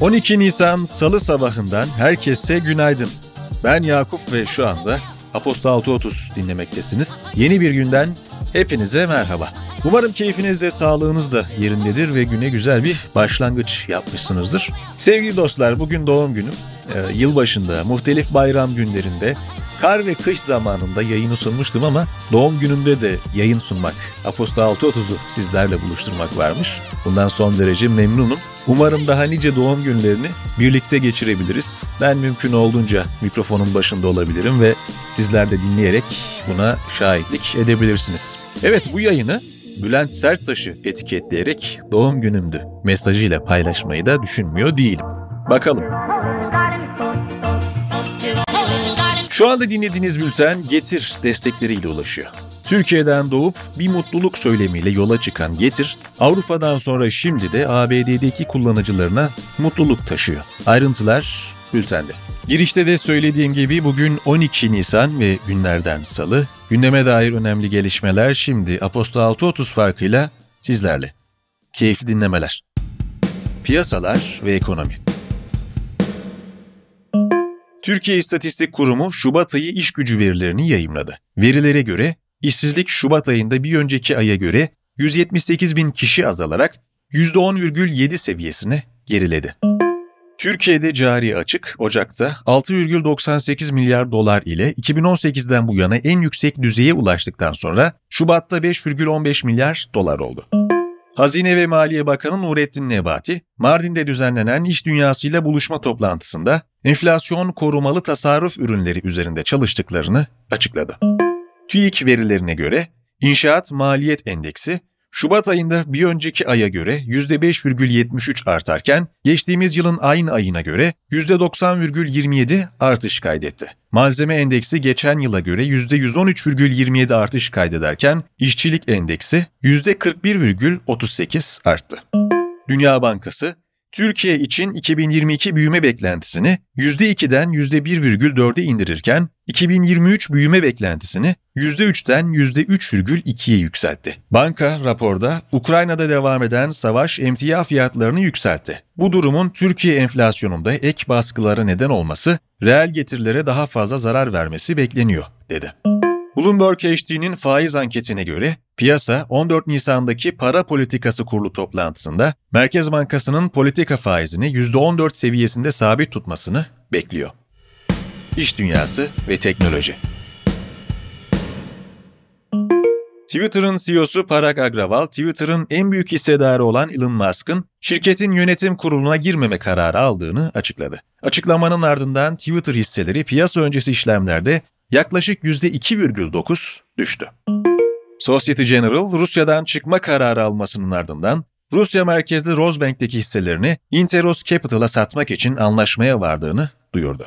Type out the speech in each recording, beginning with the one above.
12 Nisan Salı sabahından herkese günaydın. Ben Yakup ve şu anda Aposta 6.30 dinlemektesiniz. Yeni bir günden hepinize merhaba. Umarım keyfiniz de sağlığınız da yerindedir ve güne güzel bir başlangıç yapmışsınızdır. Sevgili dostlar bugün doğum günüm. Ee, yılbaşında, muhtelif bayram günlerinde Kar ve kış zamanında yayını sunmuştum ama doğum günümde de yayın sunmak, Aposta 6.30'u sizlerle buluşturmak varmış. Bundan son derece memnunum. Umarım daha nice doğum günlerini birlikte geçirebiliriz. Ben mümkün olduğunca mikrofonun başında olabilirim ve sizler de dinleyerek buna şahitlik edebilirsiniz. Evet bu yayını Bülent Serttaş'ı etiketleyerek doğum günümdü mesajıyla paylaşmayı da düşünmüyor değilim. Bakalım. Şu anda dinlediğiniz bülten Getir destekleriyle ulaşıyor. Türkiye'den doğup bir mutluluk söylemiyle yola çıkan Getir, Avrupa'dan sonra şimdi de ABD'deki kullanıcılarına mutluluk taşıyor. Ayrıntılar bültende. Girişte de söylediğim gibi bugün 12 Nisan ve günlerden salı. Gündeme dair önemli gelişmeler şimdi Aposto 6.30 farkıyla sizlerle. Keyifli dinlemeler. Piyasalar ve ekonomi. Türkiye İstatistik Kurumu Şubat ayı iş gücü verilerini yayımladı. Verilere göre işsizlik Şubat ayında bir önceki aya göre 178 bin kişi azalarak %10,7 seviyesine geriledi. Türkiye'de cari açık Ocak'ta 6,98 milyar dolar ile 2018'den bu yana en yüksek düzeye ulaştıktan sonra Şubat'ta 5,15 milyar dolar oldu. Hazine ve Maliye Bakanı Nurettin Nebati, Mardin'de düzenlenen iş dünyasıyla buluşma toplantısında enflasyon korumalı tasarruf ürünleri üzerinde çalıştıklarını açıkladı. TÜİK verilerine göre inşaat maliyet endeksi Şubat ayında bir önceki aya göre %5,73 artarken geçtiğimiz yılın aynı ayına göre %90,27 artış kaydetti. Malzeme endeksi geçen yıla göre %113,27 artış kaydederken işçilik endeksi %41,38 arttı. Dünya Bankası Türkiye için 2022 büyüme beklentisini %2'den %1,4'e indirirken 2023 büyüme beklentisini %3'ten %3,2'ye yükseltti. Banka raporda Ukrayna'da devam eden savaş emtia fiyatlarını yükseltti. Bu durumun Türkiye enflasyonunda ek baskılara neden olması, reel getirilere daha fazla zarar vermesi bekleniyor, dedi. Bloomberg HD'nin faiz anketine göre piyasa 14 Nisan'daki para politikası kurulu toplantısında Merkez Bankası'nın politika faizini %14 seviyesinde sabit tutmasını bekliyor. İş dünyası ve teknoloji. Twitter'ın CEO'su Parag Agrawal, Twitter'ın en büyük hissedarı olan Elon Musk'ın şirketin yönetim kuruluna girmeme kararı aldığını açıkladı. Açıklamanın ardından Twitter hisseleri piyasa öncesi işlemlerde yaklaşık %2,9 düştü. Societe General, Rusya'dan çıkma kararı almasının ardından Rusya merkezli Rosbank'teki hisselerini Interos Capital'a satmak için anlaşmaya vardığını duyurdu.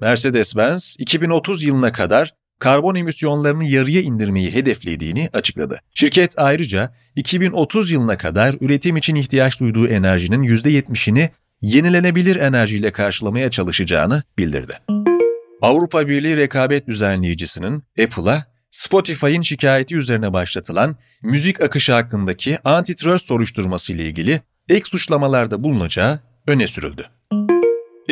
Mercedes-Benz 2030 yılına kadar karbon emisyonlarını yarıya indirmeyi hedeflediğini açıkladı. Şirket ayrıca 2030 yılına kadar üretim için ihtiyaç duyduğu enerjinin %70'ini yenilenebilir enerjiyle karşılamaya çalışacağını bildirdi. Avrupa Birliği rekabet düzenleyicisinin Apple'a Spotify'ın şikayeti üzerine başlatılan müzik akışı hakkındaki antitrust soruşturması ile ilgili ek suçlamalarda bulunacağı öne sürüldü.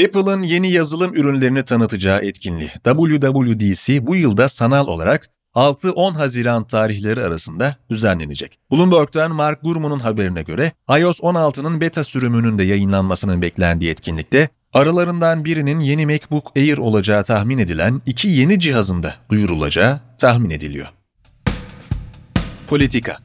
Apple'ın yeni yazılım ürünlerini tanıtacağı etkinliği WWDC bu yılda sanal olarak 6-10 Haziran tarihleri arasında düzenlenecek. Bloomberg'den Mark Gurman'ın haberine göre iOS 16'nın beta sürümünün de yayınlanmasının beklendiği etkinlikte Aralarından birinin yeni MacBook Air olacağı tahmin edilen iki yeni cihazında duyurulacağı tahmin ediliyor. Politika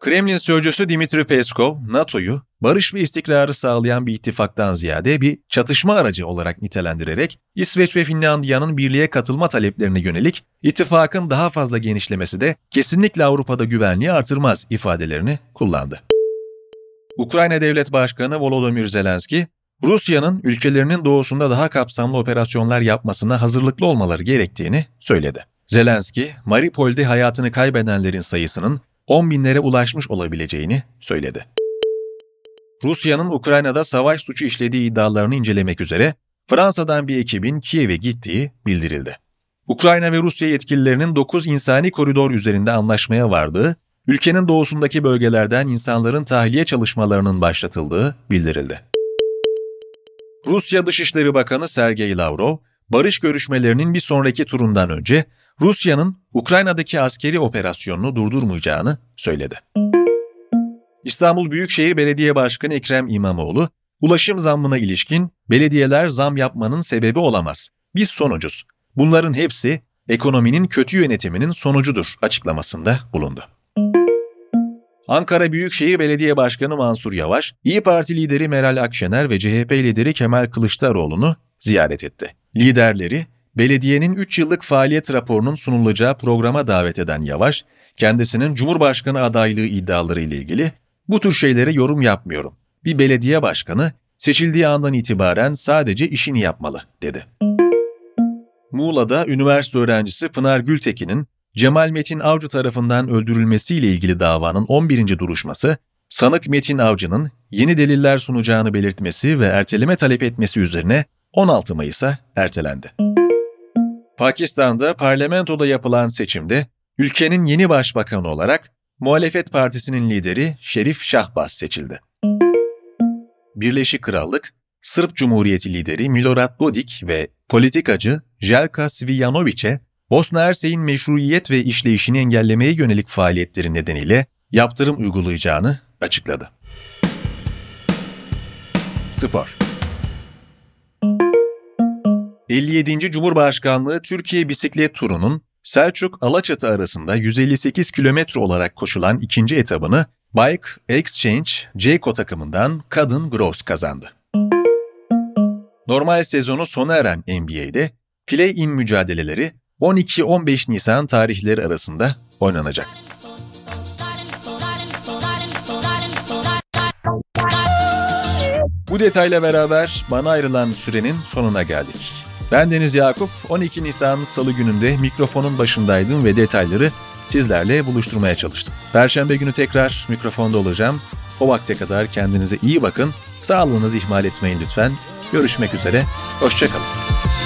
Kremlin sözcüsü Dimitri Peskov, NATO'yu barış ve istikrarı sağlayan bir ittifaktan ziyade bir çatışma aracı olarak nitelendirerek İsveç ve Finlandiya'nın birliğe katılma taleplerine yönelik ittifakın daha fazla genişlemesi de kesinlikle Avrupa'da güvenliği artırmaz ifadelerini kullandı. Ukrayna Devlet Başkanı Volodymyr Zelenski, Rusya'nın ülkelerinin doğusunda daha kapsamlı operasyonlar yapmasına hazırlıklı olmaları gerektiğini söyledi. Zelenski, Mariupol'de hayatını kaybedenlerin sayısının 10 binlere ulaşmış olabileceğini söyledi. Rusya'nın Ukrayna'da savaş suçu işlediği iddialarını incelemek üzere Fransa'dan bir ekibin Kiev'e gittiği bildirildi. Ukrayna ve Rusya yetkililerinin 9 insani koridor üzerinde anlaşmaya vardığı ülkenin doğusundaki bölgelerden insanların tahliye çalışmalarının başlatıldığı bildirildi. Rusya Dışişleri Bakanı Sergey Lavrov, barış görüşmelerinin bir sonraki turundan önce Rusya'nın Ukrayna'daki askeri operasyonunu durdurmayacağını söyledi. İstanbul Büyükşehir Belediye Başkanı Ekrem İmamoğlu, ulaşım zammına ilişkin belediyeler zam yapmanın sebebi olamaz. Biz sonucuz. Bunların hepsi ekonominin kötü yönetiminin sonucudur açıklamasında bulundu. Ankara Büyükşehir Belediye Başkanı Mansur Yavaş, İyi Parti lideri Meral Akşener ve CHP lideri Kemal Kılıçdaroğlu'nu ziyaret etti. Liderleri, belediyenin 3 yıllık faaliyet raporunun sunulacağı programa davet eden Yavaş, kendisinin Cumhurbaşkanı adaylığı iddiaları ile ilgili bu tür şeylere yorum yapmıyorum. Bir belediye başkanı seçildiği andan itibaren sadece işini yapmalı, dedi. Muğla'da üniversite öğrencisi Pınar Gültekin'in Cemal Metin Avcı tarafından öldürülmesiyle ilgili davanın 11. duruşması, sanık Metin Avcı'nın yeni deliller sunacağını belirtmesi ve erteleme talep etmesi üzerine 16 Mayıs'a ertelendi. Pakistan'da parlamentoda yapılan seçimde ülkenin yeni başbakanı olarak muhalefet partisinin lideri Şerif Şahbaz seçildi. Birleşik Krallık, Sırp Cumhuriyeti lideri Milorad Dodik ve politikacı Jelka Svijanović'e Bosna Hersek'in meşruiyet ve işleyişini engellemeye yönelik faaliyetleri nedeniyle yaptırım uygulayacağını açıkladı. Spor 57. Cumhurbaşkanlığı Türkiye Bisiklet Turu'nun Selçuk Alaçatı arasında 158 kilometre olarak koşulan ikinci etabını Bike Exchange Ceyko takımından Kadın Gross kazandı. Normal sezonu sona eren NBA'de play-in mücadeleleri 12-15 Nisan tarihleri arasında oynanacak. Bu detayla beraber bana ayrılan sürenin sonuna geldik. Ben Deniz Yakup, 12 Nisan Salı gününde mikrofonun başındaydım ve detayları sizlerle buluşturmaya çalıştım. Perşembe günü tekrar mikrofonda olacağım. O vakte kadar kendinize iyi bakın, sağlığınızı ihmal etmeyin lütfen. Görüşmek üzere, hoşçakalın.